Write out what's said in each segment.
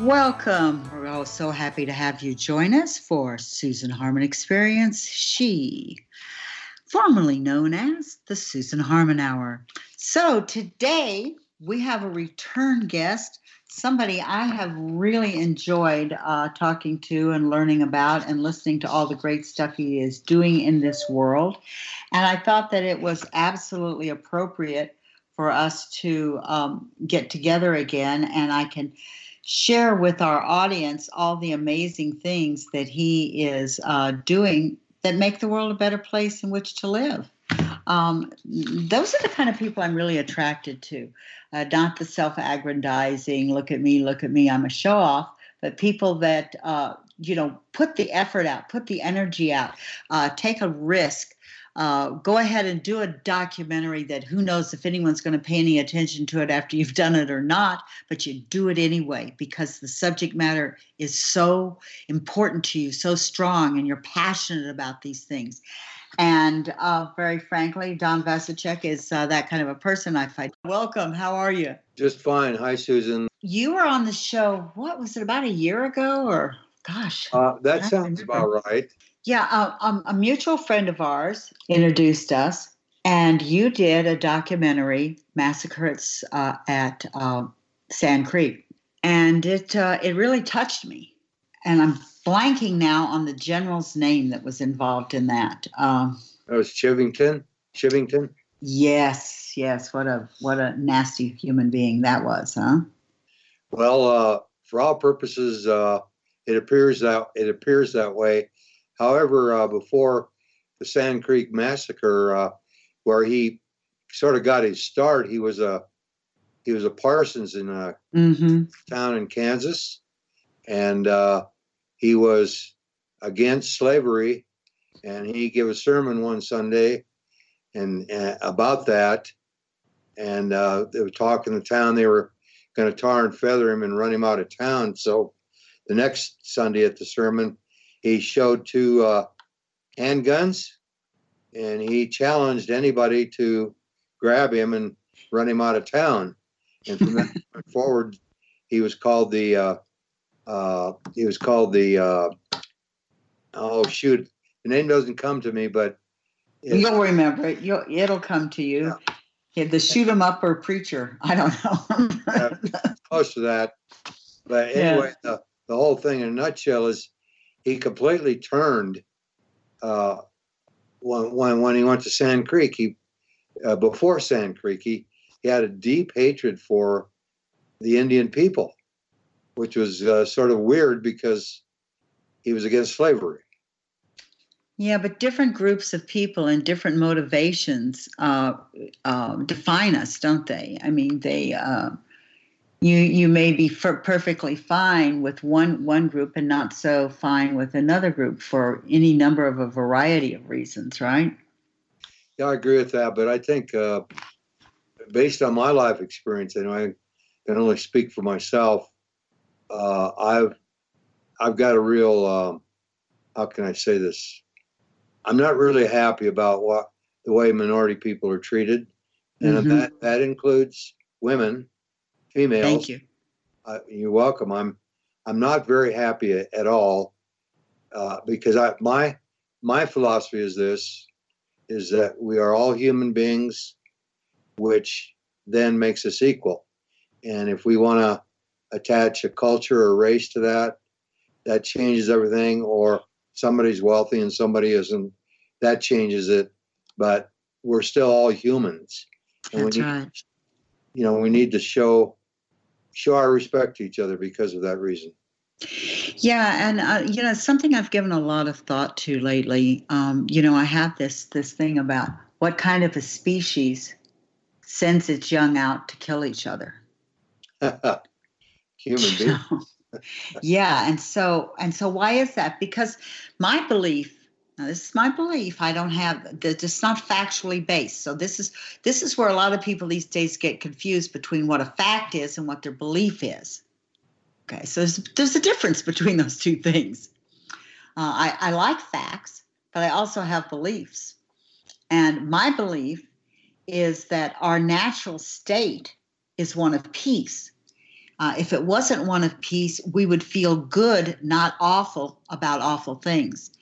Welcome. We're all so happy to have you join us for Susan Harmon Experience She, formerly known as the Susan Harmon Hour. So today we have a return guest, somebody I have really enjoyed uh, talking to and learning about and listening to all the great stuff he is doing in this world. And I thought that it was absolutely appropriate for us to um, get together again and I can share with our audience all the amazing things that he is uh, doing that make the world a better place in which to live. Um, those are the kind of people I'm really attracted to. Uh, not the self aggrandizing, look at me, look at me, I'm a show off, but people that, uh, you know, put the effort out, put the energy out, uh, take a risk, uh, go ahead and do a documentary that who knows if anyone's going to pay any attention to it after you've done it or not, but you do it anyway because the subject matter is so important to you, so strong, and you're passionate about these things. And uh, very frankly, Don Vasicek is uh, that kind of a person I find. Welcome. How are you? Just fine. Hi, Susan. You were on the show, what was it, about a year ago or gosh? Uh, that sounds about right. Yeah, uh, um, a mutual friend of ours introduced us, and you did a documentary, Massacres uh, at uh, Sand Creek, and it uh, it really touched me. And I'm blanking now on the general's name that was involved in that. Um, that was Chivington. Chivington. Yes, yes. What a what a nasty human being that was, huh? Well, uh, for all purposes, uh, it appears that it appears that way However, uh, before the Sand Creek massacre, uh, where he sort of got his start, he was a he was a Parsons in a mm-hmm. town in Kansas, and uh, he was against slavery, and he gave a sermon one Sunday, and uh, about that, and uh, they were talking in the town they were going to tar and feather him and run him out of town. So the next Sunday at the sermon, he showed two uh, handguns and he challenged anybody to grab him and run him out of town. And from that point forward, he was called the uh, uh, he was called the uh, oh shoot, the name doesn't come to me, but you'll remember it. You'll, it'll come to you. Yeah. Yeah, the shoot 'em up or preacher. I don't know. yeah, close to that. But anyway, yeah. the, the whole thing in a nutshell is he completely turned uh, when, when, he went to Sand Creek. He uh, before Sand Creek, he, he had a deep hatred for the Indian people, which was uh, sort of weird because he was against slavery. Yeah, but different groups of people and different motivations uh, uh, define us, don't they? I mean, they uh, you you may be perfectly fine with one one group and not so fine with another group for any number of a variety of reasons, right? Yeah, I agree with that. But I think, uh, based on my life experience, and I can only speak for myself, uh, I've I've got a real um, how can I say this? I'm not really happy about what the way minority people are treated, and mm-hmm. that that includes women females. Thank you. Uh, you're welcome. I'm I'm not very happy at, at all uh, because I my my philosophy is this is that we are all human beings, which then makes us equal. And if we want to attach a culture or race to that, that changes everything. Or somebody's wealthy and somebody isn't, that changes it. But we're still all humans. And That's we need, right. You know, we need to show show our respect to each other because of that reason. Yeah, and uh, you know something I've given a lot of thought to lately. Um, you know, I have this this thing about what kind of a species sends its young out to kill each other. Human beings. yeah, and so and so why is that? Because my belief now, this is my belief. I don't have it's not factually based. So this is this is where a lot of people these days get confused between what a fact is and what their belief is. Okay, so there's, there's a difference between those two things. Uh, I, I like facts, but I also have beliefs. And my belief is that our natural state is one of peace. Uh, if it wasn't one of peace, we would feel good, not awful, about awful things.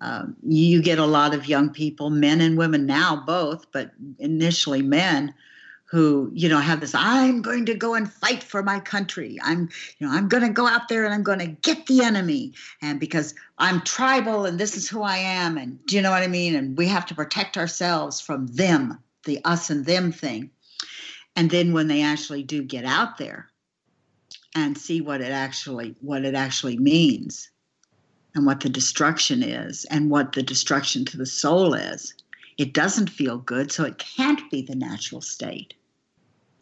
Um, you get a lot of young people, men and women now, both, but initially men, who you know have this i'm going to go and fight for my country. I'm you know i'm going to go out there and i'm going to get the enemy. And because i'm tribal and this is who i am and do you know what i mean? And we have to protect ourselves from them the us and them thing. And then when they actually do get out there and see what it actually what it actually means and what the destruction is and what the destruction to the soul is it doesn't feel good, so it can't be the natural state.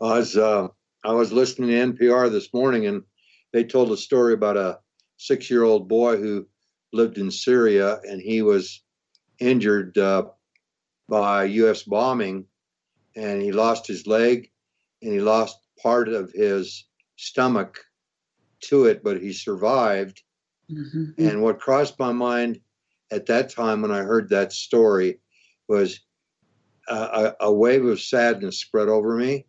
I was uh, I was listening to NPR this morning, and they told a story about a six-year-old boy who lived in Syria, and he was injured uh, by U.S. bombing, and he lost his leg, and he lost part of his stomach to it, but he survived. Mm-hmm. And what crossed my mind at that time when I heard that story was a, a, wave of sadness spread over me.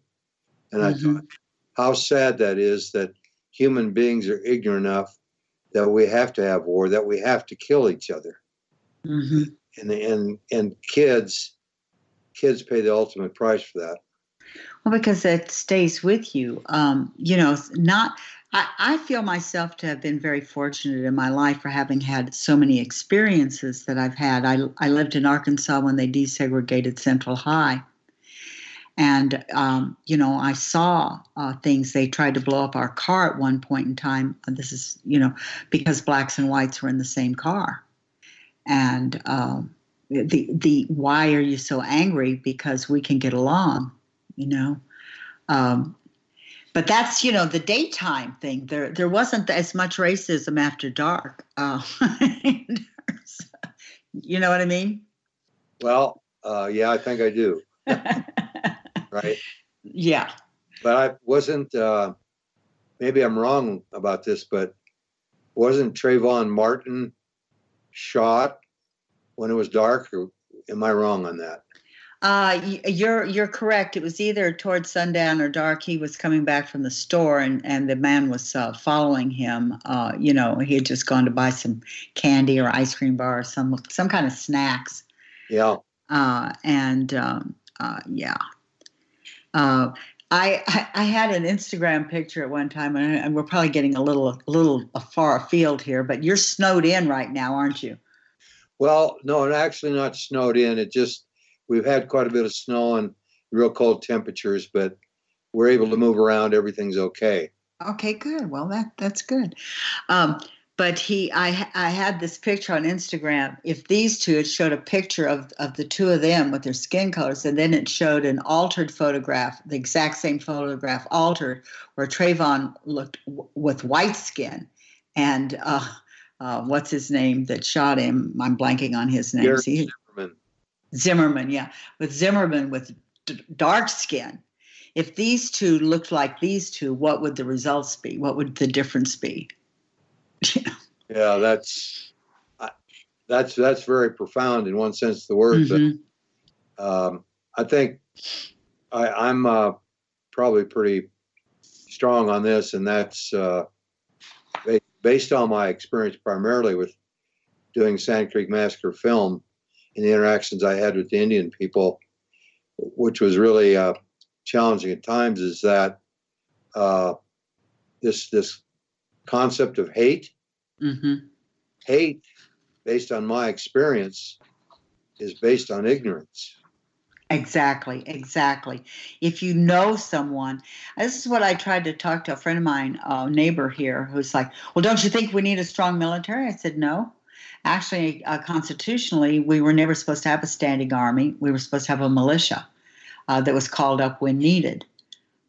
And mm-hmm. I thought, how sad that is that human beings are ignorant enough that we have to have war, that we have to kill each other. Mm-hmm. And, and, and kids, kids pay the ultimate price for that. Well, because it stays with you. Um, you know, not I, I feel myself to have been very fortunate in my life for having had so many experiences that I've had. I, I lived in Arkansas when they desegregated Central High. And, um, you know, I saw uh, things. They tried to blow up our car at one point in time. This is, you know, because blacks and whites were in the same car. And um, the, the why are you so angry? Because we can get along, you know. Um, but that's you know the daytime thing. There there wasn't as much racism after dark. Uh, you know what I mean? Well, uh, yeah, I think I do. right? Yeah. But I wasn't. Uh, maybe I'm wrong about this, but wasn't Trayvon Martin shot when it was dark, or am I wrong on that? Uh, you're you're correct. It was either towards sundown or dark. He was coming back from the store, and and the man was uh, following him. Uh, you know, he had just gone to buy some candy or ice cream bar or some some kind of snacks. Yeah. Uh, and um, uh, yeah. Uh, I, I, I had an Instagram picture at one time, and, and we're probably getting a little a little far afield here, but you're snowed in right now, aren't you? Well, no, actually not snowed in. It just we've had quite a bit of snow and real cold temperatures, but we're able to move around. Everything's okay. Okay, good. Well, that that's good. Um, but he, I, I had this picture on Instagram. If these two, it showed a picture of of the two of them with their skin colors, and then it showed an altered photograph, the exact same photograph altered, where Trayvon looked w- with white skin, and uh, uh, what's his name that shot him? I'm blanking on his name. See, Zimmerman, yeah, with Zimmerman with d- dark skin. If these two looked like these two, what would the results be? What would the difference be? yeah, that's that's that's very profound in one sense of the word. Mm-hmm. But um, I think I, am uh, probably pretty strong on this, and that's uh, based on my experience primarily with doing Sand Creek Massacre film in the interactions I had with the Indian people, which was really uh, challenging at times, is that uh, this this concept of hate, mm-hmm. hate, based on my experience, is based on ignorance. Exactly, exactly. If you know someone, this is what I tried to talk to a friend of mine, a neighbor here, who's like, "Well, don't you think we need a strong military?" I said, "No." Actually, uh, constitutionally, we were never supposed to have a standing army. We were supposed to have a militia uh, that was called up when needed.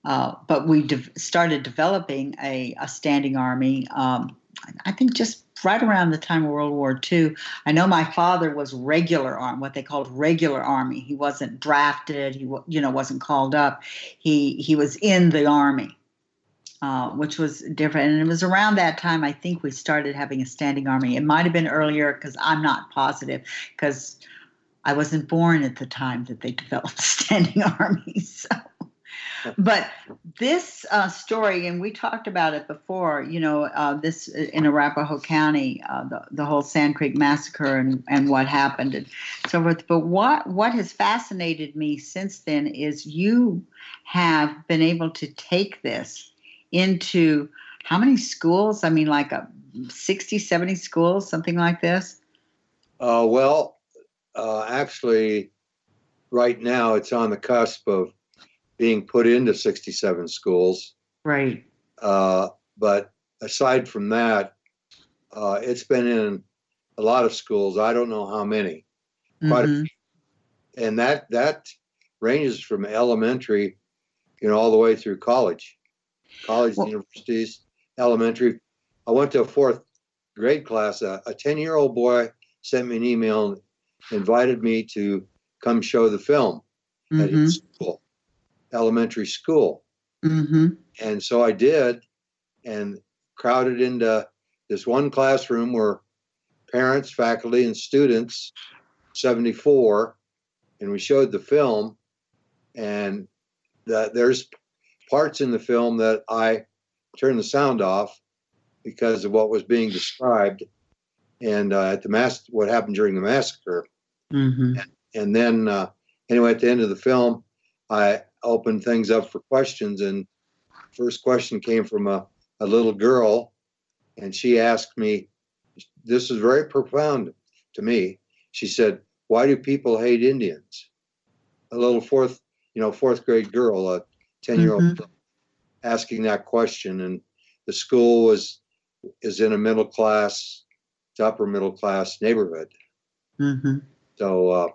Uh, but we de- started developing a, a standing army, um, I think just right around the time of World War II. I know my father was regular army, what they called regular army. He wasn't drafted. He you know wasn't called up. He he was in the army. Uh, which was different. And it was around that time I think we started having a standing army. It might have been earlier because I'm not positive because I wasn't born at the time that they developed standing armies. So, but this uh, story, and we talked about it before, you know, uh, this in Arapahoe County, uh, the, the whole Sand Creek massacre and, and what happened and so forth. But what, what has fascinated me since then is you have been able to take this into how many schools? I mean, like a 60, 70 schools, something like this? Uh, well, uh, actually, right now it's on the cusp of being put into 67 schools. Right. Uh, but aside from that, uh, it's been in a lot of schools. I don't know how many. Quite Mhm. and that that ranges from elementary, you know, all the way through college, college, Well- universities, elementary. I went to a fourth grade class. A, a 10 year old boy sent me an email and invited me to come show the film at Mhm. his school, elementary school. Mhm. And so I did, and crowded into this one classroom where parents, faculty, and students, 74, and we showed the film. And that there's parts in the film that I turned the sound off because of what was being described and uh, at the mass what happened during the massacre. Mhm. and then uh, anyway at the end of the film i opened things up for questions and first question came from a, a little girl and she asked me this is very profound to me. She said why do people hate indians? A little fourth you know fourth grade girl a 10 year old asking that question and the school was is in a middle class to upper middle class neighborhood Mhm. so uh,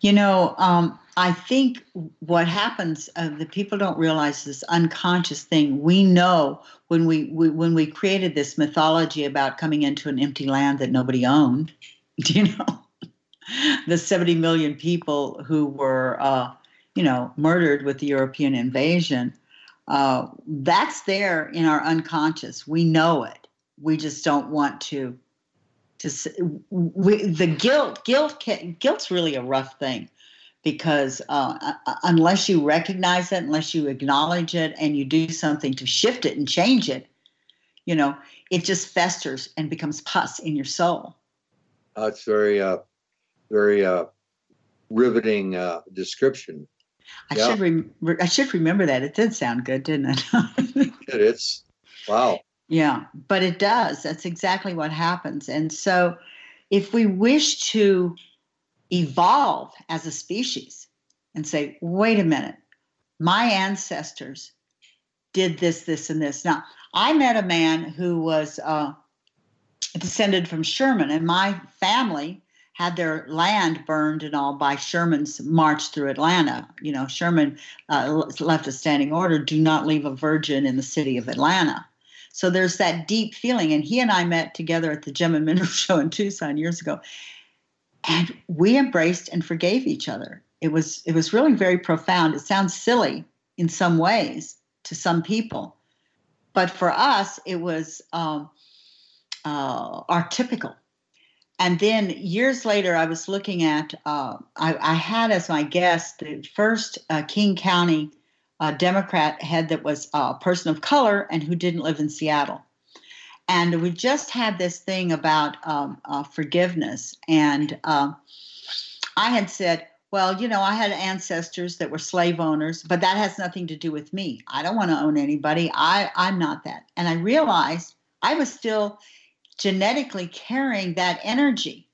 You know, um, I think what happens, uh, the people don't realize this unconscious thing. We know when we, we when we created this mythology about coming into an empty land that nobody owned. Do you know the 70 million people who were, uh, you know, murdered with the European invasion? Uh, that's there in our unconscious. We know it. We just don't want to to we, the guilt guilt can, guilt's really a rough thing because uh, uh, unless you recognize it unless you acknowledge it and you do something to shift it and change it you know it just festers and becomes pus in your soul Uh, it's very, uh, very uh, riveting uh, description. I Yeah. should re- i should remember that it did sound good didn't it It- It's wow. Yeah, but it does. That's exactly what happens. And so, if we wish to evolve as a species and say, wait a minute, my ancestors did this, this, and this. Now, I met a man who was uh, descended from Sherman, and my family had their land burned and all by Sherman's march through Atlanta. You know, Sherman uh, left a standing order do not leave a virgin in the city of Atlanta. So there's that deep feeling. And he and I met together at the Gem and Mineral Show in Tucson years ago. And we embraced and forgave each other. It was it was really very profound. It sounds silly in some ways to some people, but for us, it was um, uh, archetypical. And then years later, I was looking at, uh, I, I, had as my guest the first uh, King County uh, Democrat head that was a person of color and who didn't live in Seattle. And we just had this thing about um, uh, forgiveness. And um, I had said, well, you know, I had ancestors that were slave owners, but that has nothing to do with me. I don't want to own anybody. I, I'm not that. And I realized I was still genetically carrying that energy.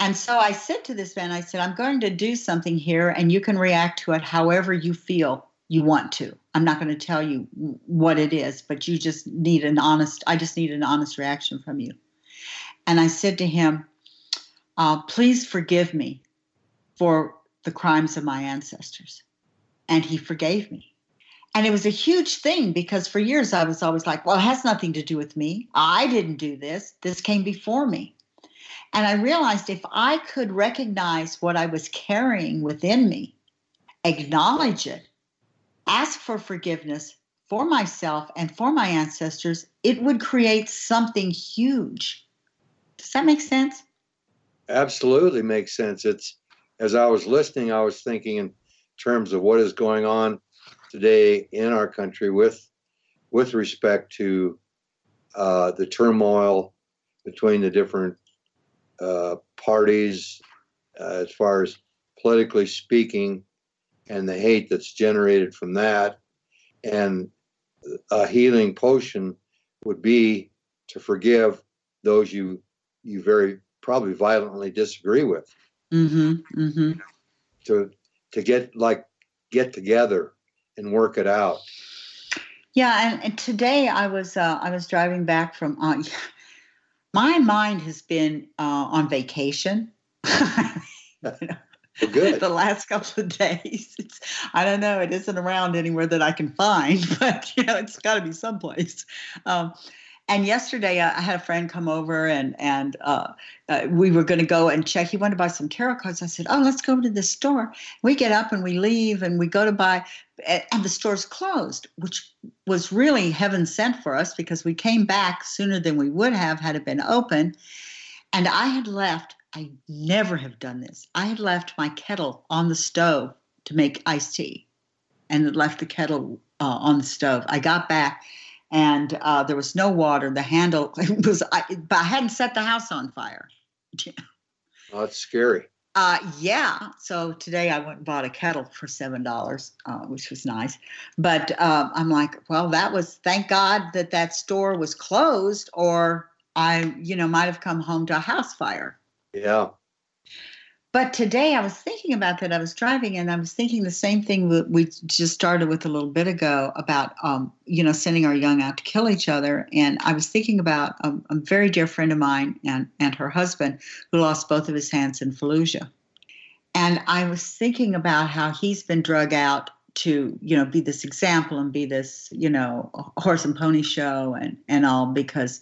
And so I said to this man, I said, I'm going to do something here, and you can react to it however you feel you want to. I'm not going to tell you what it is, but you just need an honest, I just need an honest reaction from you. And I said to him, uh, Please forgive me for the crimes of my ancestors. And he forgave me. And it was a huge thing because for years I was always like, well, it has nothing to do with me. I didn't do this. This came before me. And I realized if I could recognize what I was carrying within me, acknowledge it, ask for forgiveness for myself and for my ancestors, it would create something huge. Does that make sense? Absolutely makes sense. It's as I was listening, I was thinking in terms of what is going on today in our country with with respect to uh, the turmoil between the different uh, parties uh, as far as politically speaking and the hate that's generated from that and a healing potion would be to forgive those you you very probably violently disagree with Mm-hmm. Mm-hmm. to to get like get together and work it out Yeah, and, and today I was uh, I was driving back from. Uh, my mind has been uh, on vacation. Well, good the last couple of days. It's, I don't know. It isn't around anywhere that I can find, but you know, it's got to be someplace. Um, and yesterday, I, I had a friend come over, and and uh, uh, we were going to go and check. He wanted to buy some tarot cards. I said, "Oh, let's go to the store." We get up and we leave, and we go to buy, and the store's closed, which was really heaven sent for us because we came back sooner than we would have had it been open. And I had left I never have done this. I had left my kettle on the stove to make iced tea and left the kettle uh, on the stove. I got back and uh, there was no water. The handle was, I, but I hadn't set the house on fire. oh, it's scary Uh, yeah. So today I went and bought a kettle for seven dollars, uh, which was nice. But uh, I'm like, well, that was thank God that that store was closed, or I, you know, might have come home to a house fire. yeah But today I was thinking about that. I was driving and I was thinking the same thing we just started with a little bit ago about, um, you know, sending our young out to kill each other. And I was thinking about a, a very dear friend of mine and, and her husband who lost both of his hands in Fallujah. And I was thinking about how he's been drug out to, you know, be this example and be this, you know, horse and pony show and, and all because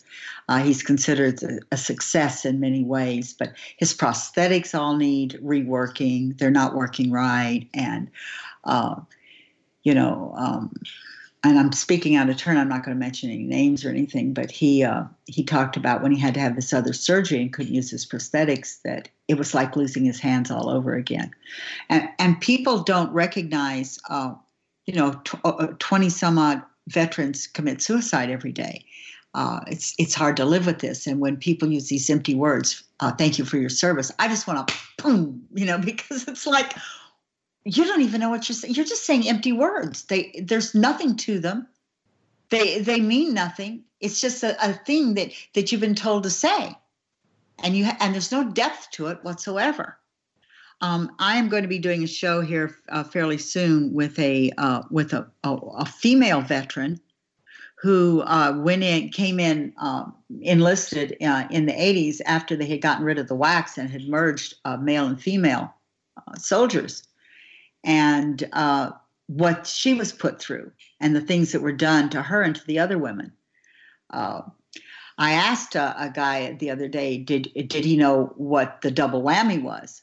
uh, he's considered a, a success in many ways. But his prosthetics all need reworking. They're not working right. And, uh, you know, um, and I'm speaking out of turn. I'm not going to mention any names or anything, but he uh, he talked about when he had to have this other surgery and couldn't use his prosthetics that it was like losing his hands all over again, and and people don't recognize, uh, you know, twenty some odd veterans commit suicide every day. Uh, it's it's hard to live with this, and when people use these empty words, uh, "Thank you for your service," I just want to boom, you know, because it's like you don't even know what you're saying. You're just saying empty words. They there's nothing to them. They they mean nothing. It's just a, a thing that that you've been told to say, and you and there's no depth to it whatsoever. Um, I am going to be doing a show here uh, fairly soon with a uh, with a, a, a female veteran who uh, went in, came in, um, enlisted uh, in the 80s after they had gotten rid of the WACs and had merged uh, male and female uh, soldiers and uh, what she was put through and the things that were done to her and to the other women. Uh, I asked a, a, guy the other day, did did he know what the double whammy was?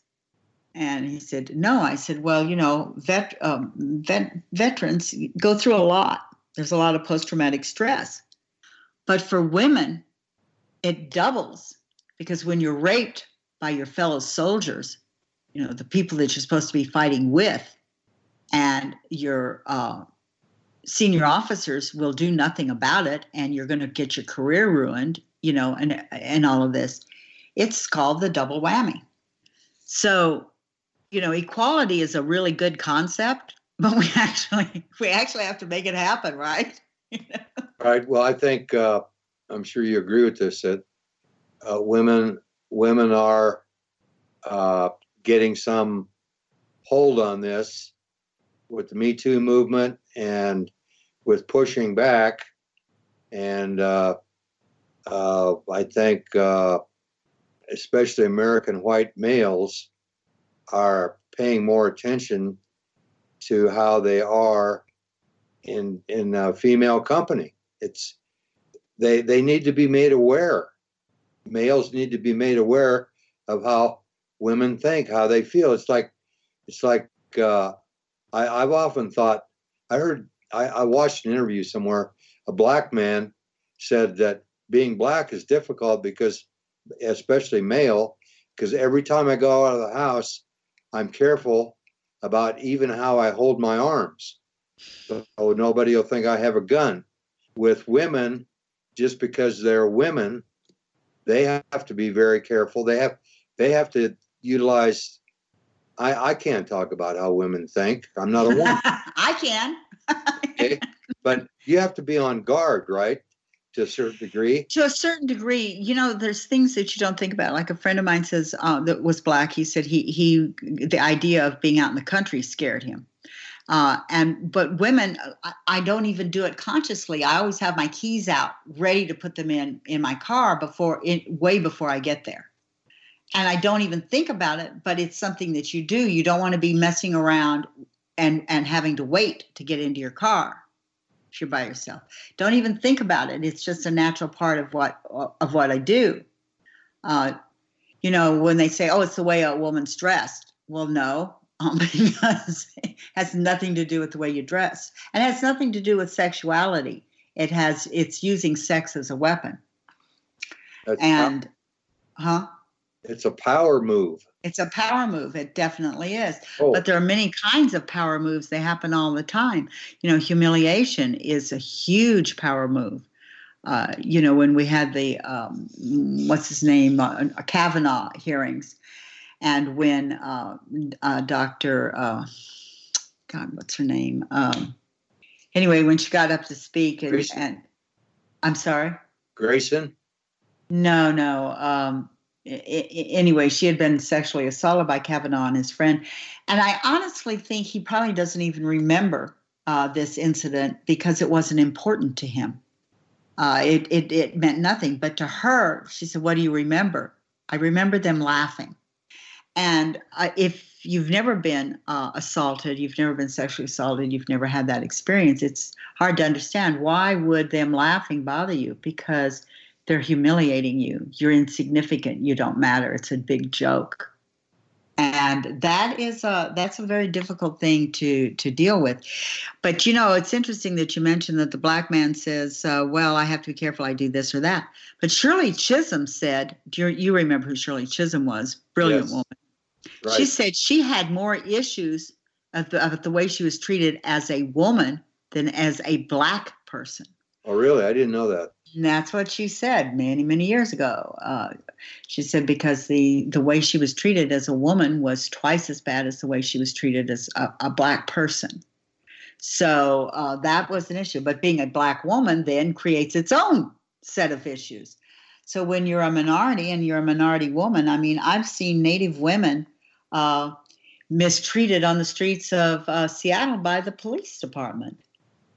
And he said, no. I said, well, you know, vet, um, vet, veterans go through a lot. There's a lot of post traumatic stress. But for women, it doubles because when you're raped by your fellow soldiers, you know, the people that you're supposed to be fighting with, and your uh, senior officers will do nothing about it, and you're going to get your career ruined, you know, and and all of this. It's called the double whammy. So, you know, equality is a really good concept, but we actually we actually have to make it happen, right? right. Well, I think uh, I'm sure you agree with this that uh, women women are uh, getting some hold on this with the Me Too movement and with pushing back. And uh, uh, I think, uh, especially American white males, are paying more attention to how they are in in female company. It's they they need to be made aware. Males need to be made aware of how women think, how they feel. It's like it's like uh, I, have often thought. I heard I, I watched an interview somewhere. A black man said that being black is difficult because, especially male, because every time I go out of the house, I'm careful about even how I hold my arms. So nobody will think I have a gun. With women, just because they're women, they have to be very careful. They have they have to utilize I, I can't talk about how women think. I'm not a woman. I can. okay. But you have to be on guard, right? To a certain degree. To a certain degree, you know, there's things that you don't think about. Like a friend of mine says uh, that was black. He said he he the idea of being out in the country scared him. Uh, and but women, I, I don't even do it consciously. I always have my keys out, ready to put them in in my car before, in, way before I get there and I don't even think about it, but it's something that you do. You don't want to be messing around and and having to wait to get into your car if you're by yourself. Don't even think about it. It's just a natural part of what of what I do. Uh, you know, when they say, "Oh, it's the way a woman's dressed," well, no, um, because it has nothing to do with the way you dress, and it has nothing to do with sexuality. It has it's using sex as a weapon. That's and, huh? It's a power move. It's a power move. It definitely is. Oh. But there are many kinds of power moves. They happen all the time. You know, humiliation is a huge power move. Uh, you know, when we had the um, what's his name, uh, Kavanaugh hearings, and when uh, uh Dr. Uh, God, what's her name? Um, anyway, when she got up to speak, and, and I'm sorry, Grayson. No, no. Um, anyway, she had been sexually assaulted by Kavanaugh and his friend. And I honestly think he probably doesn't even remember uh, this incident because it wasn't important to him. Uh, it, it, it meant nothing. But to her, she said, What do you remember? I remember them laughing. And uh, if you've never been uh, assaulted, you've never been sexually assaulted, you've never had that experience, it's hard to understand why would them laughing bother you? Because they're humiliating you. You're insignificant. You don't matter. It's a big joke. And that is a that's a very difficult thing to to deal with. But you know, it's interesting that you mentioned that the black man says, uh, "Well, I have to be careful. I do this or that." But Shirley Chisholm said, "You, you remember who Shirley Chisholm was? Brilliant yes. woman." Right. She said she had more issues of the, of the way she was treated as a woman than as a black person. Oh, really? I didn't know that. And that's what she said many, many years ago. Uh, she said because the the way she was treated as a woman was twice as bad as the way she was treated as a, a black person. So uh, that was an issue. But being a black woman then creates its own set of issues. So when you're a minority and you're a minority woman, I mean, I've seen Native women uh, mistreated on the streets of uh, Seattle by the police department.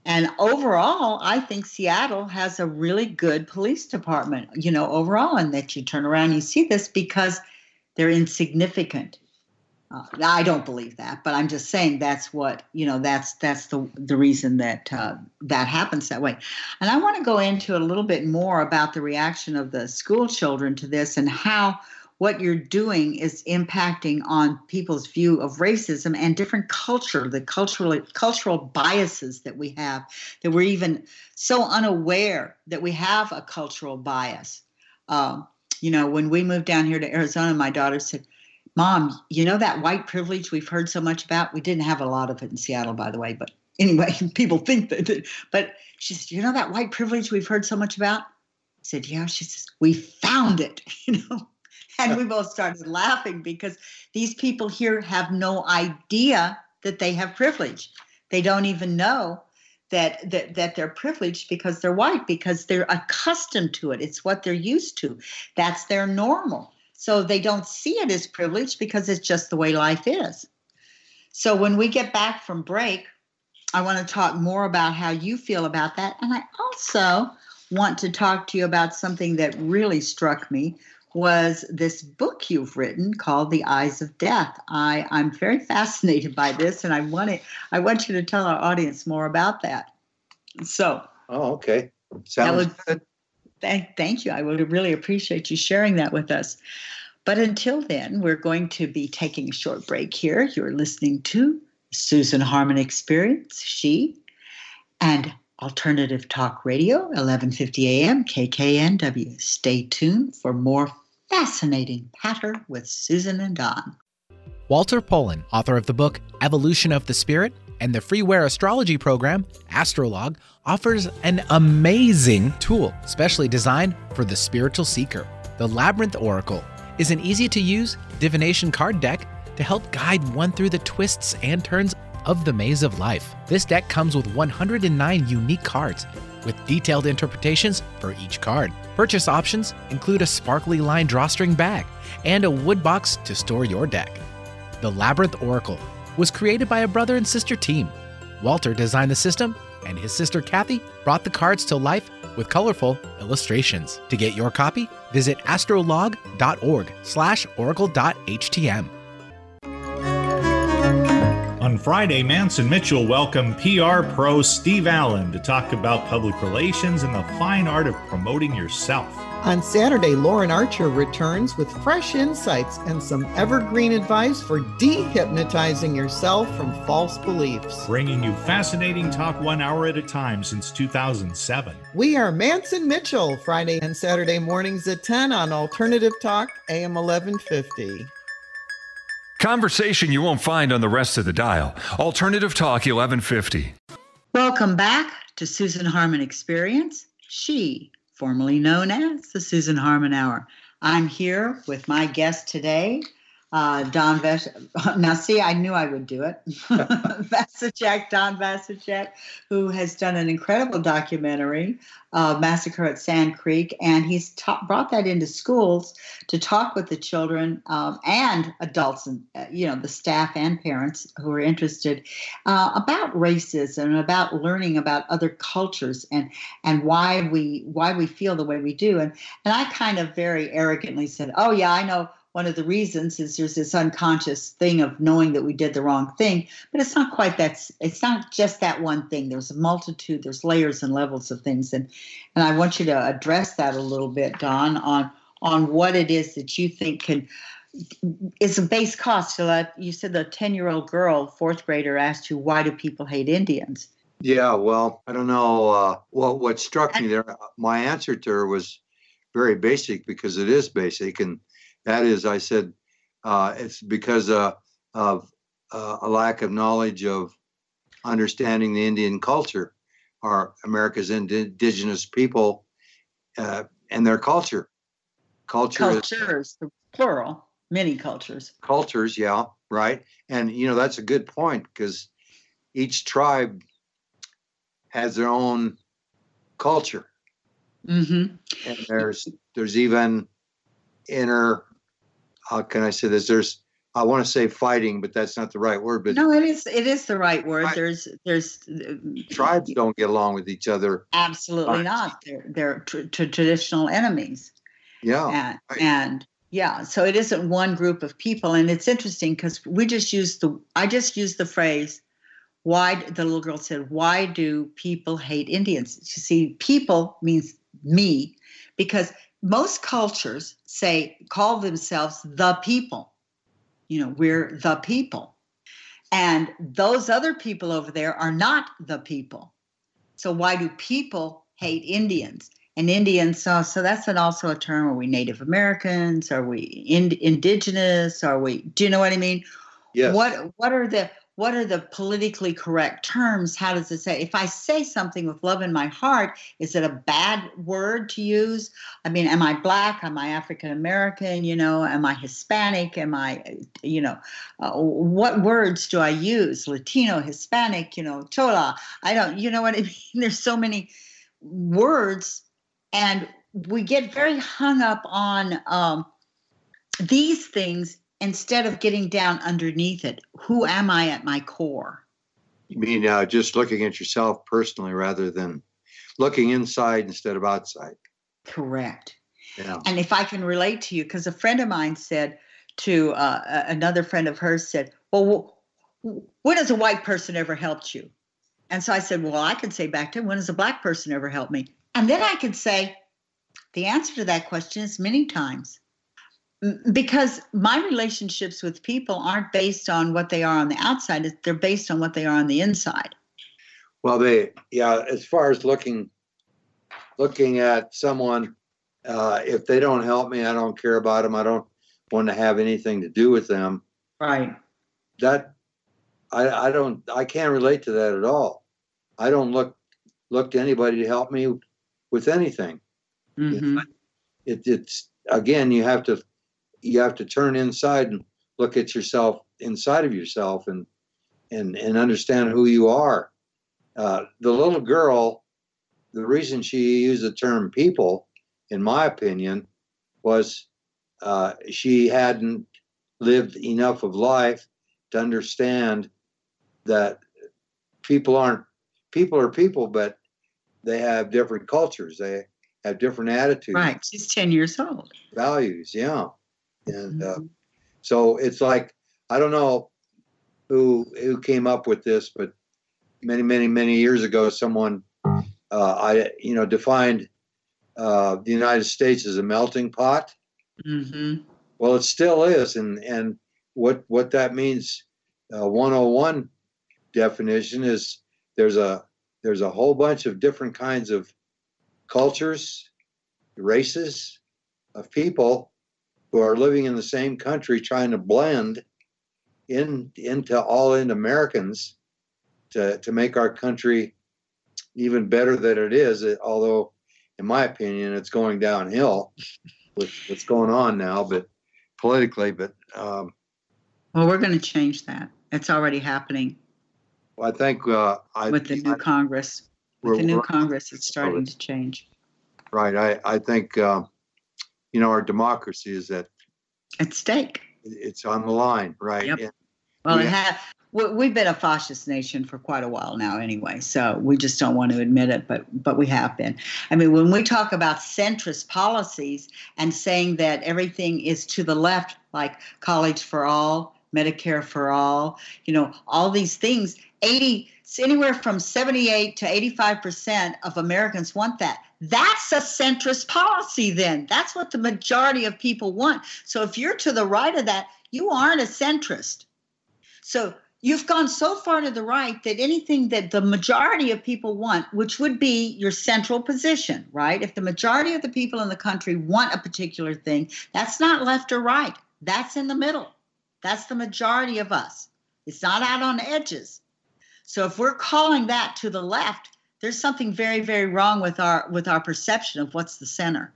And overall, I think Seattle has a really good police department, you know, overall, and that you turn around and you see this because they're insignificant. Uh, I don't believe that, but I'm just saying that's what you know. That's that's the the reason that uh, that happens that way. And I want to go into a little bit more about the reaction of the school children to this and how what you're doing is impacting on people's view of racism and different culture, the cultural cultural biases that we have, that we're even so unaware that we have a cultural bias. Um, you know, when we moved down here to Arizona, my daughter said, Mom, you know that white privilege we've heard so much about? We didn't have a lot of it in Seattle, by the way, but anyway, people think that. But she said, You know that white privilege we've heard so much about? I said, Yeah. She says, We found it, you know and we both started laughing because these people here have no idea that they have privilege. They don't even know that, that that they're privileged because they're white because they're accustomed to it. It's what they're used to. That's their normal. So they don't see it as privilege because it's just the way life is. So when we get back from break, I want to talk more about how you feel about that. And I also want to talk to you about something that really struck me, was this book you've written called The Eyes of Death. I, I'm very fascinated by this, and I want it, I want you to tell our audience more about that. So, oh, okay, sounds would, good. Thank, thank you. I would really appreciate you sharing that with us. But until then, we're going to be taking a short break here. You're listening to Susan Harmon Experience, she, and Alternative Talk Radio, 1150 AM, KKNW. Stay tuned for more fascinating patter with Susan and Don. Walter Pullen, author of the book Evolution of the Spirit and the freeware astrology program, Astrolog, offers an amazing tool, specially designed for the spiritual seeker. The Labyrinth Oracle is an easy to use divination card deck to help guide one through the twists and turns of the maze of life. This deck comes with 109 unique cards with detailed interpretations for each card. Purchase options include a sparkly lined drawstring bag and a wood box to store your deck. The Labyrinth Oracle was created by a brother and sister team. Walter designed the system, and his sister Kathy brought the cards to life with colorful illustrations. To get your copy, visit astrolog.org slash oracle.htm. On Friday, Manson Mitchell welcome PR pro Steve Allen to talk about public relations and the fine art of promoting yourself. On Saturday, Lauren Archer returns with fresh insights and some evergreen advice for dehypnotizing yourself from false beliefs. Bringing you fascinating talk one hour at a time since 2007. We are Manson Mitchell, Friday and Saturday mornings at 10 on Alternative Talk, AM 1150. Conversation you won't find on the rest of the dial. Alternative Talk 1150. Welcome back to Susan Harmon Experience. She, formerly known as the Susan Harmon Hour. I'm here with my guest today, uh, Don Ves- Now, see, I knew I would do it. Vasicek, Don Vasicek, who has done an incredible documentary, uh, Massacre at Sand Creek, and he's ta- brought that into schools to talk with the children um, and adults, and uh, you know, the staff and parents who are interested uh, about racism, about learning about other cultures, and and why we why we feel the way we do. And and I kind of very arrogantly said, "Oh yeah, I know." One of the reasons is there's this unconscious thing of knowing that we did the wrong thing but it's not quite that it's not just that one thing. There's a multitude there's layers and levels of things. And and i want you to address that a little bit don on on what it is that you think can is a base cost. So that you said the 10 year old girl fourth grader asked you why do people hate indians? Yeah well i don't know uh, well what struck me there my answer to her was very basic because it is basic and that is, I said, uh, it's because uh, of uh, a lack of knowledge of understanding the Indian culture, or America's indigenous people uh, and their culture. Culture cultures, is, plural, many cultures. Cultures, yeah, right. And you know that's a good point because each tribe has their own culture, mm-hmm. and there's there's even inner how can I say this? There's I want to say fighting, but that's not the right word. But no, it is. It is the right word. there's there's uh, tribes don't get along with each other. Absolutely not. They're they're tr- tr- traditional enemies. Yeah. And, right. and yeah, so it isn't one group of people, and it's interesting because we just use the I just used the phrase. Why the little girl said, "Why do people hate Indians?" You see, people means me, because most cultures say call themselves the people. You know we're the people. And those other people over there are not the people. So why do people hate indians? And indians so so that's an also a term are we native americans? Are we in, indigenous? Are we do you know what i mean? Yes. what what are the what are the politically correct terms? How does it say? If I say something with love in my heart, is it a bad word to use? I mean, am I black? Am I African American? You know, am I Hispanic? Am I, you know, uh, what words do I use? Latino, Hispanic, you know, Chola. I don't, you know what I mean? There's so many words, and we get very hung up on um, these things instead of getting down underneath it, who am I at my core? You mean uh, just looking at yourself personally rather than looking inside instead of outside? Correct. Yeah. And if I can relate to you, because a friend of mine said to uh, another friend of hers said, "Well, when has a white person ever helped you?" And so I said, "Well, I can say back to him, when has a black person ever helped me?" And then I could say, the answer to that question is many times because my relationships with people aren't based on what they are on the outside they're based on what they are on the inside well they yeah as far as looking looking at someone uh, if they don't help me i don't care about them i don't want to have anything to do with them Right. That I I don't I can't relate to that at all. I don't look look to anybody to help me with anything. hmm It, it's again you have to you have to turn inside and look at yourself inside of yourself and and and understand who you are. Uh, the little girl, the reason she used the term people, in my opinion, was uh, she hadn't lived enough of life to understand that people aren't people are people, but they have different cultures. They have different attitudes, Right. She's 10 years old. values. Yeah, and uh, so it's like I don't know who who came up with this, but many many many years ago, someone uh, I you know defined uh, the United States as a melting pot. Mhm. Well, it still is, and and what what that means, uh, 101 definition is there's a there's a whole bunch of different kinds of cultures, races of people who are living in the same country trying to blend in into all in Americans to to make our country even better than it is. Although, in my opinion, it's going downhill with what's going on now, but politically. But um, Well, we're going to change that. It's already happening Well, I think uh, I with the new I- Congress. With the new Congress, it's starting to change. right. I I think uh, you know our democracy is that At stake. it's on the line, right? Yep. And- Well, it Yeah. ha- we, we've been a fascist nation for quite a while now, anyway. So we just don't want to admit it, but but we have been. I mean, when we talk about centrist policies and saying that everything is to the left, like college for all, Medicare for all, you know, all these things, eighty anywhere from seventy-eight to eighty-five percent of Americans want that. That's a centrist policy. Then that's what the majority of people want. So if you're to the right of that, you aren't a centrist. So you've gone so far to the right that anything that the majority of people want, which would be your central position, right? If the majority of the people in the country want a particular thing, that's not left or right. That's in the middle. That's the majority of us. It's not out on the edges. So if we're calling that to the left, there's something very, very wrong with our with our perception of what's the center.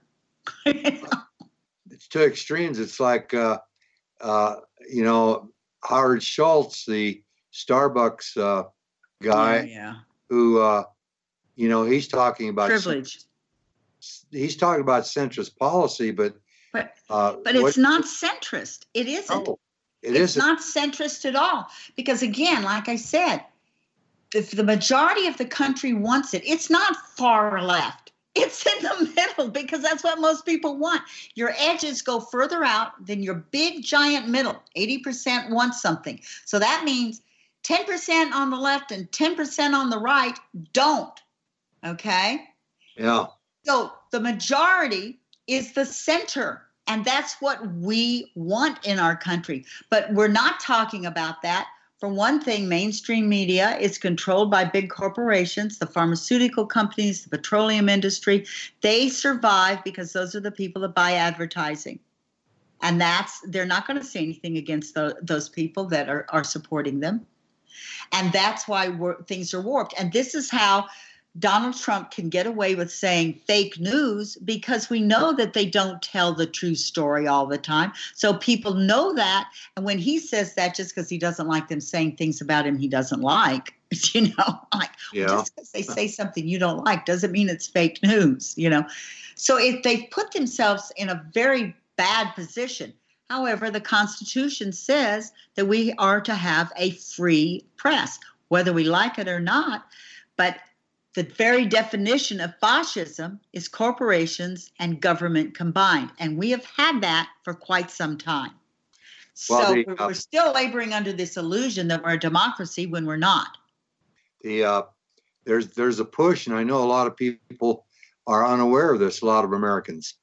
it's two extremes. It's like, uh, uh, you know, Howard Schultz, the Starbucks uh, guy, yeah. who, uh, you know, he's talking about Privilege. He's talking about centrist policy, but But uh, but it's what- not centrist. It isn't. Oh, it it's isn't. not centrist at all because again like i said if the majority of the country wants it it's not far left it's in the middle because that's what most people want your edges go further out than your big giant middle 80% want something so that means 10% on the left and 10% on the right don't okay yeah. so the majority is the center. And that's what we want in our country. But we're not talking about that. For one thing, mainstream media is controlled by big corporations, the pharmaceutical companies, the petroleum industry. They survive because those are the people that buy advertising. And that's, they're not going to say anything against tho- those people that are, are supporting them. And that's why things are warped. And this is how Donald Trump can get away with saying fake news because we know that they don't tell the true story all the time. So people know that. And when he says that, just because he doesn't like them saying things about him he doesn't like, you know, like Yeah. just because they say something you don't like doesn't mean it's fake news, you know. So if they put themselves in a very bad position. However, the Constitution says that we are to have a free press, whether we like it or not. But the very definition of fascism is corporations and government combined. And we have had that for quite some time. Well, so the, we're, uh, we're still laboring under this illusion that we're a democracy when we're not. the uh, there's there's a push, and I know a lot of people are unaware of this. A lot of Americans,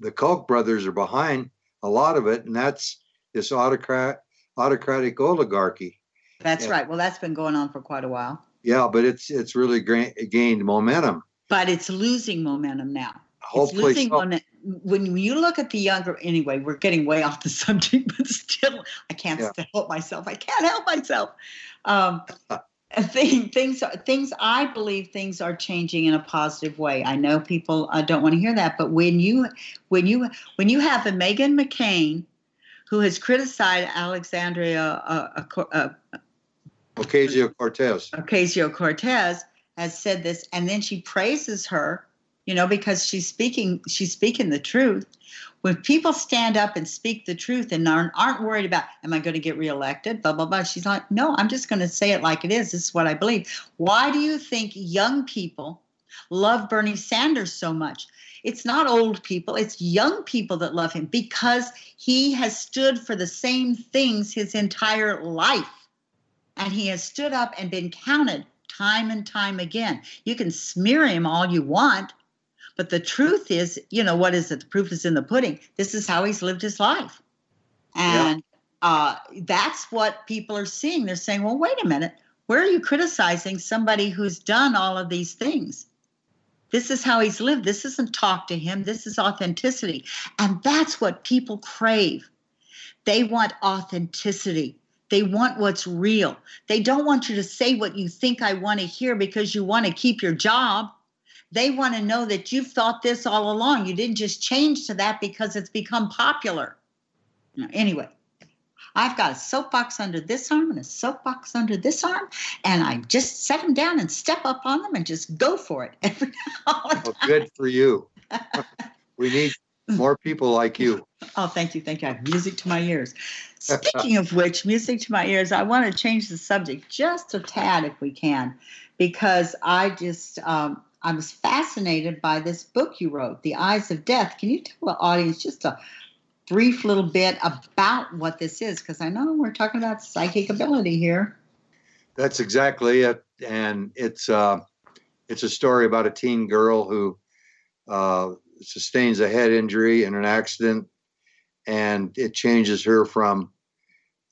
the Koch brothers are behind a lot of it, and that's this autocrat autocratic oligarchy. That's Yeah. right. Well, that's been going on for quite a while. Yeah, but it's it's really gra- gained momentum. But it's losing momentum now. Hopefully, it's losing so. momen- when you look at the younger, anyway, we're getting way off the subject, but still, I can't Yeah. help myself. I can't help myself. Um, thing, things, are- things. I believe things are changing in a positive way. I know people uh, don't want to hear that, but when you, when you, when you have a Meghan McCain, who has criticized Alexandria uh, uh, uh, Ocasio Cortez. Ocasio Cortez has said this, and then she praises her, you know, because she's speaking she's speaking the truth. When people stand up and speak the truth and aren't, aren't worried about, am I going to get reelected? Blah blah blah. She's like, no, I'm just going to say it like it is. This is what I believe. Why do you think young people love Bernie Sanders so much? It's not old people, it's young people that love him because he has stood for the same things his entire life and he has stood up and been counted time and time again. You can smear him all you want, but the truth is, you know, what is it? The proof is in the pudding. This is how he's lived his life. And uh, that's what people are seeing. They're saying, well, wait a minute. Where are you criticizing somebody who's done all of these things? This is how he's lived. This isn't talk to him. This is authenticity. And that's what people crave. They want authenticity. They want what's real. They don't want you to say what you think I want to hear because you want to keep your job. They want to know that you've thought this all along. You didn't just change to that because it's become popular. Now, Anyway, I've got a soapbox under this arm and a soapbox under this arm, and I just set them down and step up on them and just go for it every the Well, good for you. we need more people like you. Oh, thank you, thank you. I have music to my ears. Speaking of which, music to my ears, I want to change the subject just a tad if we can, because I just um, I was fascinated by this book you wrote, The Eyes of Death. Can you tell the audience just a brief little bit about what this is? Because I know we're talking about psychic ability here. That's exactly it. And it's uh, it's a story about a teen girl who uh, sustains a head injury in an accident, and it changes her from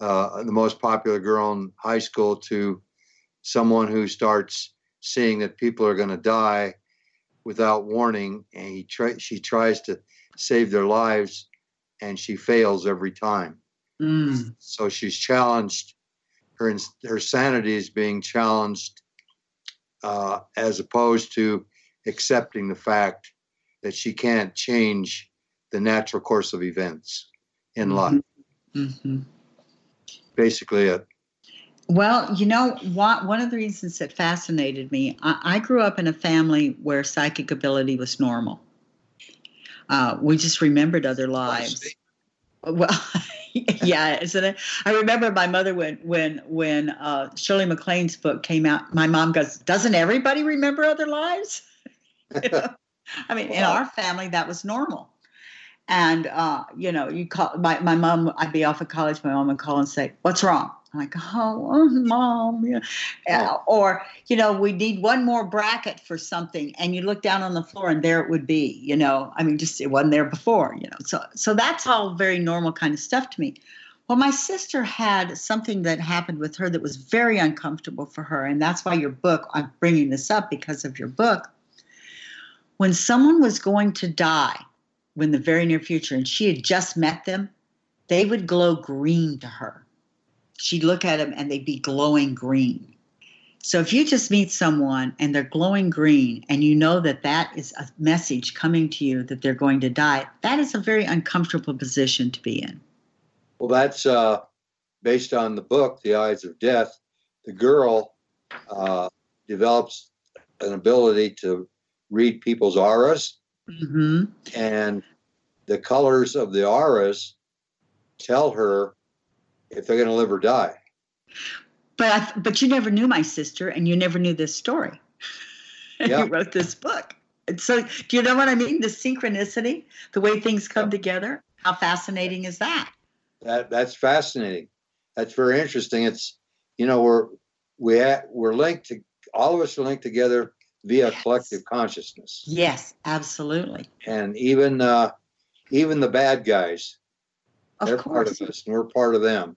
uh, the most popular girl in high school to someone who starts seeing that people are going to die without warning, and he try, she tries to save their lives, and she fails every time. Mm. So she's challenged. Her her sanity is being challenged, uh, as opposed to accepting the fact that she can't change the natural course of events in Mhm. life. hmm Basically, it. Well, you know, what, one of the reasons that fascinated me, I, I grew up in a family where psychic ability was normal. Uh, we just remembered other lives. Well, yeah, isn't it? I remember my mother when when when uh, Shirley MacLaine's book came out. My mom goes, "Doesn't everybody remember other lives?" You know? I mean, in our family, that was normal. And uh, you know, you call my my mom. I'd be off at college. My mom would call and say, "What's wrong?" I'm like, "Oh, mom," yeah. Uh, or you know, we need one more bracket for something, and you look down on the floor, and there it would be. You know, I mean, just it wasn't there before. You know, so so that's all very normal kind of stuff to me. Well, my sister had something that happened with her that was very uncomfortable for her, and that's why your book. I'm bringing this up because of your book. When someone was going to die, in the very near future, and she had just met them, they would glow green to her. She'd look at them and they'd be glowing green. So if you just meet someone and they're glowing green and you know that that is a message coming to you that they're going to die, that is a very uncomfortable position to be in. Well, that's uh, based on the book, The Eyes of Death. The girl uh, develops an ability to read people's auras, hmm and the colors of the auras tell her if they're going to live or die. But I, but you never knew my sister, and you never knew this story. And Yeah. you wrote this book. And so, do you know what I mean? The synchronicity, the way things come together. How fascinating is that? That that's fascinating. That's very interesting. It's you know we're we ha- we're linked to all of us are linked together via Yes. collective consciousness, Yes, absolutely. and even uh, even the bad guys Of they're course. part of us, and we're part of them.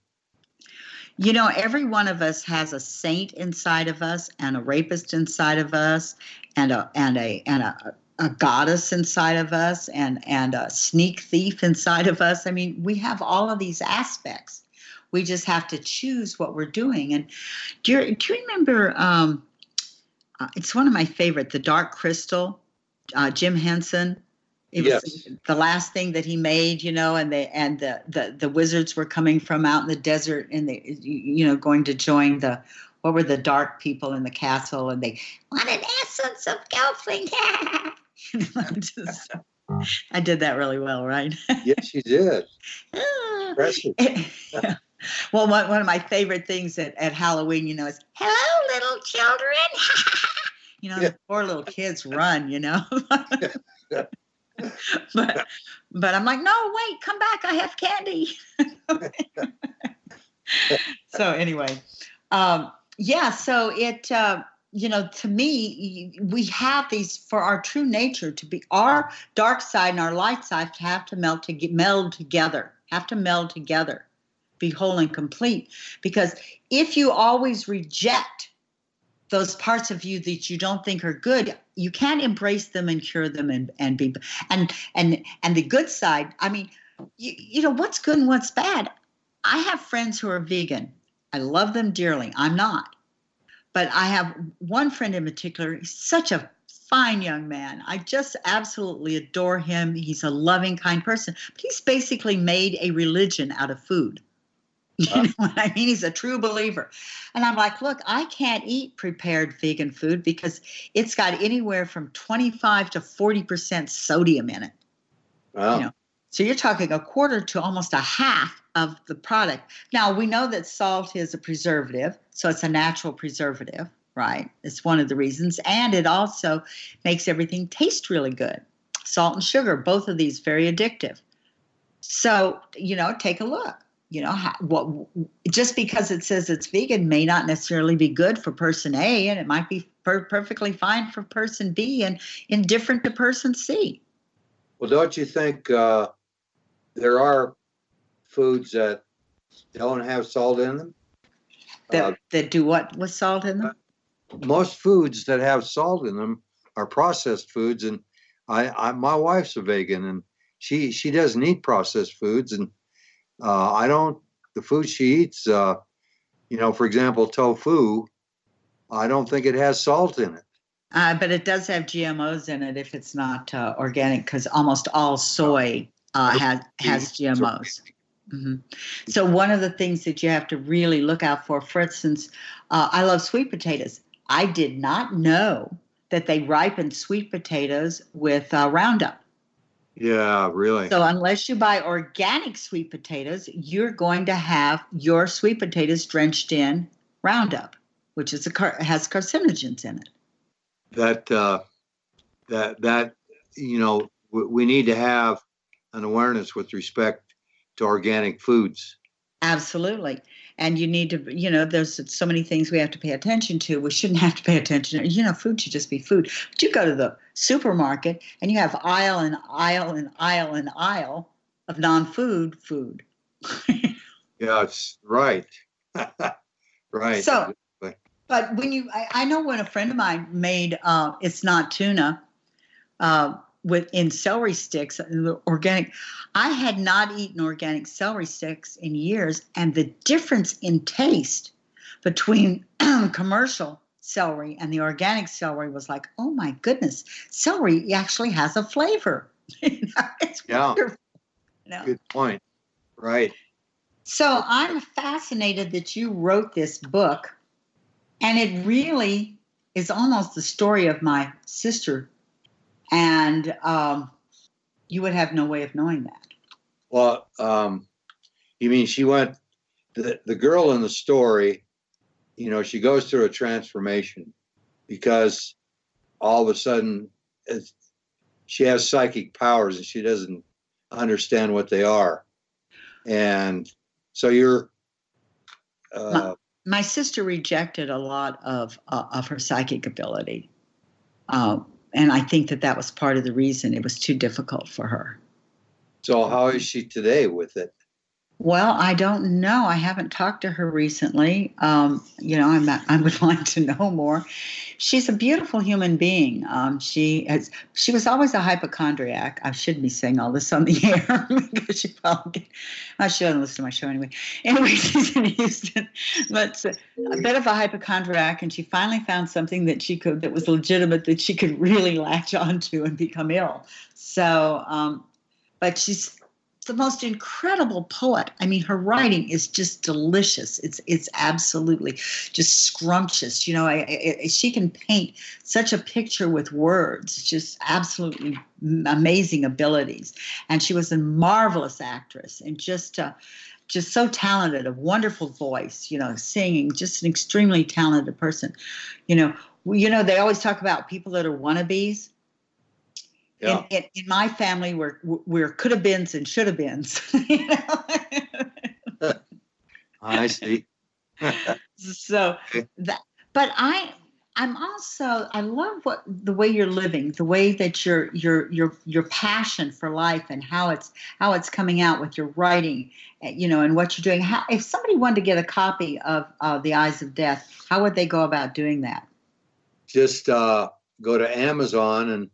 You know, every one of us has a saint inside of us, and a rapist inside of us, and a and a and a a goddess inside of us and and a sneak thief inside of us. I mean, we have all of these aspects. We just have to choose what we're doing. And do you, do you remember? Um, uh, it's one of my favorite, the Dark Crystal, uh, Jim Henson. It Yes. was the last thing that he made, you know, and they and the, the the wizards were coming from out in the desert and they you know going to join the what were the dark people in the castle and they want an essence of Gelfling. Just- I did that really well, right? Yes, you did. Impressive. well, one, one of my favorite things at, at Halloween, you know, is hello, little children. You know, Yeah. the poor little kids run, you know. but but I'm like, no, wait, come back. I have candy. so anyway, um, yeah. So it, uh, you know, to me, we have these for our true nature to be our dark side and our light side to have to melt to meld together. Have to meld together, be whole and complete. Because if you always reject those parts of you that you don't think are good you can't embrace them and cure them and and be and and and the good side i mean you, you know what's good and what's bad? I have friends who are vegan. I love them dearly. I'm not. But i have one friend in particular he's such a fine young man. I just absolutely adore him. He's a loving kind person. But he's basically made a religion out of food you know what I mean? He's a true believer. And I'm like, look, I can't eat prepared vegan food because it's got anywhere from 25 to 40% sodium in it. Wow. know, So you're talking a quarter to almost a half of the product. Now, we know that salt is a preservative, so it's a natural preservative, right? It's one of the reasons. And it also makes everything taste really good. Salt and sugar, both of these very addictive. So, you know, take a look. You know, what just because it says it's vegan may not necessarily be good for person A, and it might be per- perfectly fine for person B and indifferent to person C. Well, don't you think uh, there are foods that don't have salt in them? That, Uh, that do what with salt in them? most foods that have salt in them are processed foods, and I, I my wife's a vegan, and she she doesn't eat processed foods, and uh, I don't. The food she eats, uh, you know, for example, tofu, I don't think it has salt in it. Uh, but it does have GMOs in it if it's not uh, organic, because almost all soy uh, has has GMOs. hmm So one of the things that you have to really look out for, for instance, uh, I love sweet potatoes. I did not know that they ripen sweet potatoes with uh, Roundup. Yeah, really. So unless you buy organic sweet potatoes, you're going to have your sweet potatoes drenched in Roundup, which is a car- has carcinogens in it. that uh, that that you know we, we need to have an awareness with respect to organic foods. Absolutely. And you need to, you know, there's so many things we have to pay attention to. We shouldn't have to pay attention. You know, food should just be food. But you go to the supermarket and you have aisle and aisle and aisle and aisle of non-food food. Yeah, it's right. right. So- But when you, I, I know when a friend of mine made, uh, it's not tuna, uh, with in celery sticks, organic. I had not eaten organic celery sticks in years, and the difference in taste between commercial celery and the organic celery was like, oh my goodness, celery actually has a flavor. it's Yeah. wonderful. You know? Good point. Right. So I'm fascinated that you wrote this book, and it really is almost the story of my sister, and um, you would have no way of knowing that. Well, um, you mean she went the the girl in the story? You know, she goes through a transformation because all of a sudden it's, she has psychic powers and she doesn't understand what they are, and so you're. Uh, My sister rejected a lot of uh, of her psychic ability, uh, and I think that that was part of the reason it was too difficult for her. so how is she today with it? Well, I don't know. I haven't talked to her recently. Um, you know, I'm I would like to know more. She's a beautiful human being. Um, she has. She was always a hypochondriac. I shouldn't be saying all this on the air because she probably. I shouldn't listen to my show anyway. Anyway, she's in Houston, but a bit of a hypochondriac, and she finally found something that she could that was legitimate that she could really latch onto and become ill. So, um, but she's the most incredible poet. I mean, her writing is just delicious. It's it's absolutely just scrumptious. You know, I, I, she can paint such a picture with words. Just absolutely amazing abilities. And she was a marvelous actress and just. Uh, just so talented, a wonderful voice, you know, singing, just an extremely talented person. You know, you know, they always talk about people that are wannabes yeah. in, in, in, my family we're we're could have beens and should have beens you know? i see. So that but i i'm also i love what the way you're living the way that your your your your passion for life and how it's how it's coming out with your writing eh, you know and what you're doing. How if somebody wanted to get a copy of uh, the eyes of death how would they go about doing that? Just uh, go to amazon and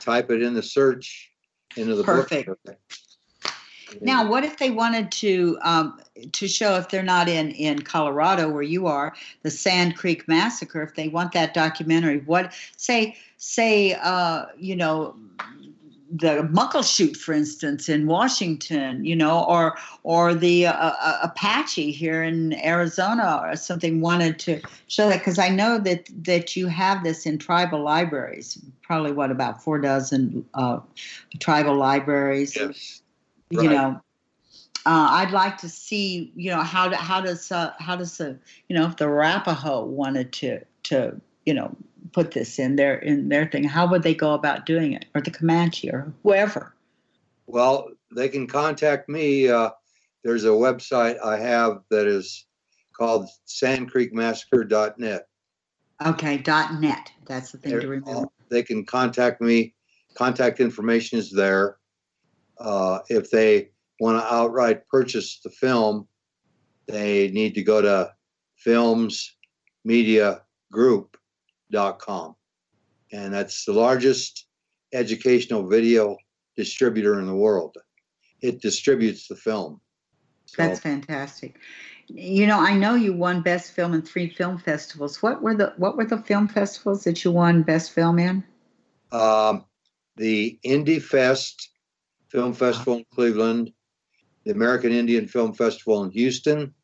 type it in the search into the Perfect. book. Now, what if they wanted to um, to show if they're not in in Colorado where you are, the Sand Creek Massacre? If they want that documentary, what say say uh, you know the Muckleshoot, for instance, in Washington, you know, or or the uh, uh, Apache here in Arizona, or something wanted to show that because I know that that you have this in tribal libraries. Probably what about four dozen uh, tribal libraries? Yes. You know, uh, I'd like to see, you know, how do, how does uh, how does the you know if the Arapaho wanted to to you know put this in their in their thing, how would they go about doing it, or the Comanche, or whoever? Well, they can contact me. Uh, there's a website I have that is called sandcreekmassacre.net. Okay, dot net. That's the thing They're, to remember. they can contact me. Contact information is there. Uh, if they want to outright purchase the film, they need to go to Films Media Group com, And that's the largest educational video distributor in the world. It distributes the film. So, that's fantastic. You know, I know you won best film in three film festivals. What were the what were the film festivals that you won best film in? Um, the Indie Fest Film Festival in Cleveland, the American Indian Film Festival in Houston,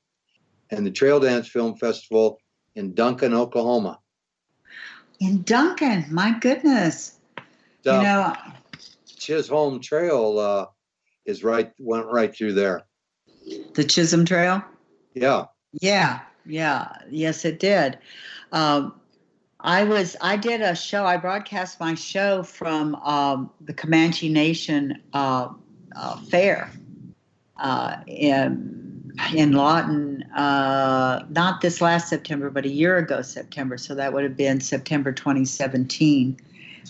and the Trail Dance Film Festival in Duncan, Oklahoma. In Duncan, my goodness. you know, Chisholm Trail uh, is right went right through there. The Chisholm Trail. Yeah. Yeah, yeah, yes, it did. Um, I was I did a show. I broadcast my show from um, the Comanche Nation uh, uh, fair uh, in in Lawton, uh, not this last September, but a year ago September. So that would have been September 2017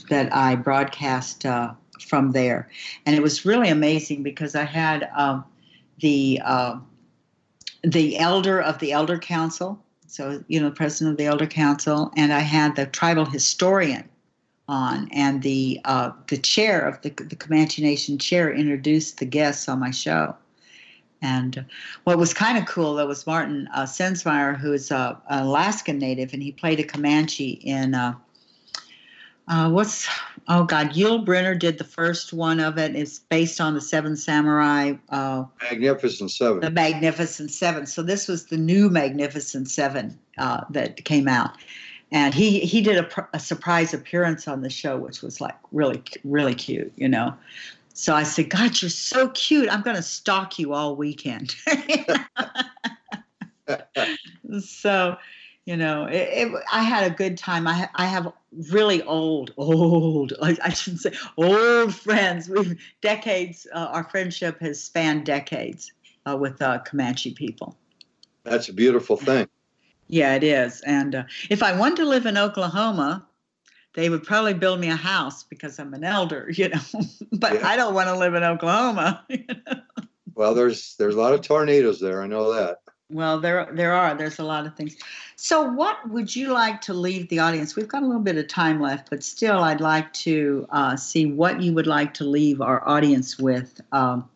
that I broadcast uh, from there, and it was really amazing because I had um, the uh, the elder of the Elder Council, so you know, the president of the Elder Council, and I had the tribal historian on, and the uh, the chair of the the Comanche Nation chair introduced the guests on my show and what was kind of cool, though, was Martin uh, Sensmeier, who's a, an Alaskan native, and he played a Comanche in uh, uh, what's oh god, Yul Brynner did the first one of it. It's based on the Seven Samurai. Uh, Magnificent Seven. The Magnificent Seven. So this was the new Magnificent Seven uh, that came out, and he he did a, a surprise appearance on the show, which was like really really cute, you know. So I said, God, you're so cute. I'm going to stalk you all weekend. so, you know, it, it, I had a good time. I, I have really old, old, I, I shouldn't say old friends. We've decades, uh, our friendship has spanned decades uh, with uh, Comanche people. That's a beautiful thing. Yeah, it is. And uh, if I wanted to live in Oklahoma, they would probably build me a house because I'm an elder, you know. but yeah. I don't want to live in Oklahoma. You know? Well, there's there's a lot of tornadoes there. I know that. Well, there there are. There's a lot of things. So, what would you like to leave the audience? We've got a little bit of time left, but still, I'd like to uh, see what you would like to leave our audience with um,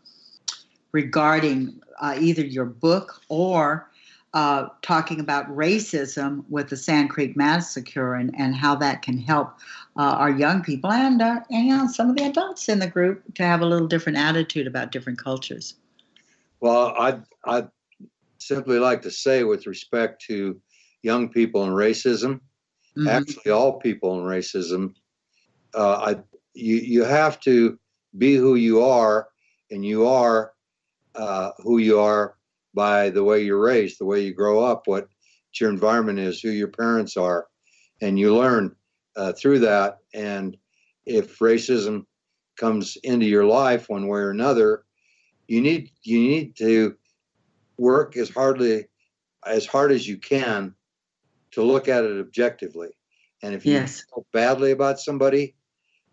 regarding uh, either your book or uh, talking about racism with the Sand Creek Massacre and, and how that can help uh, our young people and, uh, and some of the adults in the group to have a little different attitude about different cultures. Well, I'd, I'd simply like to say, with respect to young people and racism, Mhm. actually all people and racism, uh, I, you, you have to be who you are, and you are uh, who you are by the way you're raised, the way you grow up, what your environment is, who your parents are, and you learn uh, through that. And if racism comes into your life one way or another, you need you need to work as hardly as hard as you can to look at it objectively. And if you Yes. feel badly about somebody,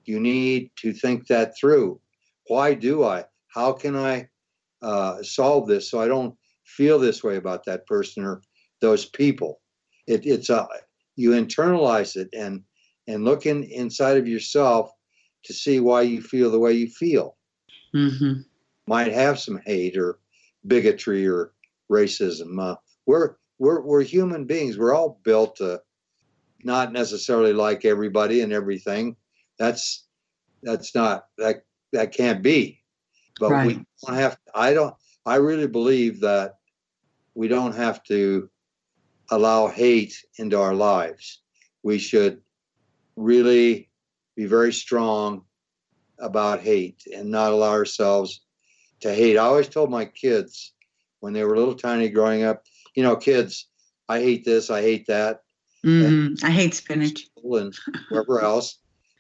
you need to think that through. Why do I? How can I uh, solve this so I don't feel this way about that person or those people? It, it's a you internalize it and and look in, inside of yourself to see why you feel the way you feel. Mm-hmm. Might have some hate or bigotry or racism. Uh, we're we're we're human beings. We're all built to not necessarily like everybody and everything. That's that's not that that can't be. But we don't have. I don't. I really believe that we don't have to allow hate into our lives. We should really be very strong about hate and not allow ourselves to hate. I always told my kids when they were little tiny growing up, you know, kids, I hate this, I hate that, Mm-hmm. I hate spinach. and wherever else.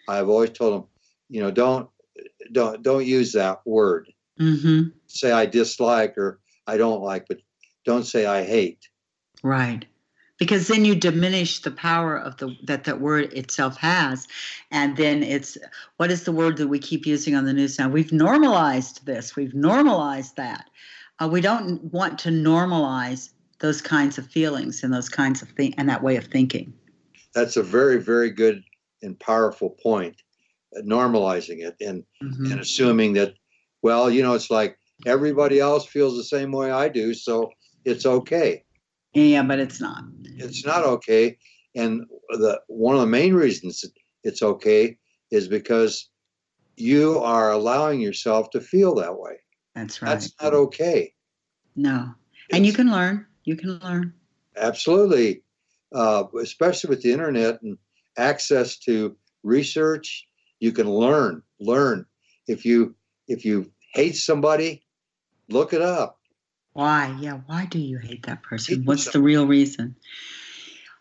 I've always told them, you know, don't don't don't use that word. Mm-hmm. Say I dislike or I don't like, but don't say I hate. Right. Because then you diminish the power of the that that word itself has, and then it's what is the word that we keep using on the news now? We've normalized this. We've normalized that. Uh, we don't want to normalize those kinds of feelings and those kinds of thing and that way of thinking. That's a very very good and powerful point. uh, Normalizing it and Mhm. and assuming that, well, you know, it's like everybody else feels the same way I do, so it's okay. Yeah, but it's not. It's not okay. And the one of the main reasons it's okay is because you are allowing yourself to feel that way. That's right. That's not okay. no. And you can learn. You can learn. absolutely, uh, especially with the internet and access to research, you can learn. Learn. If you if you hate somebody, look it up. Why? Yeah, why do you hate that person? Hate What's the real reason?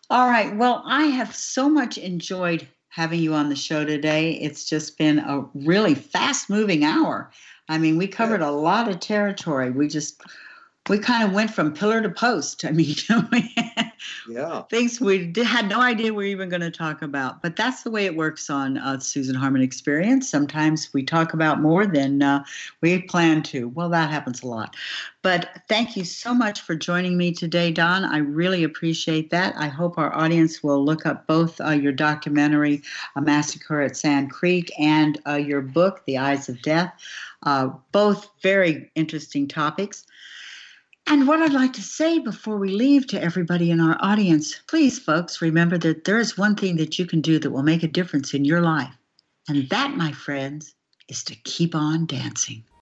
All right. Well, I have so much enjoyed having you on the show today. It's just been a really fast moving hour. I mean, we covered a lot of territory. We just, we kind of went from pillar to post. I mean, Yeah. things we did, had no idea we were even going to talk about. But that's the way it works on uh, Susan Harmon Experience. Sometimes we talk about more than uh, we plan to. Well, that happens a lot. But thank you so much for joining me today, Don. I really appreciate that. I hope our audience will look up both uh, your documentary, A Massacre at Sand Creek, and uh, your book, The Eyes of Death. Uh, both very interesting topics. And what I'd like to say before we leave to everybody in our audience, please, folks, remember that there is one thing that you can do that will make a difference in your life. And that, my friends, is to keep on dancing.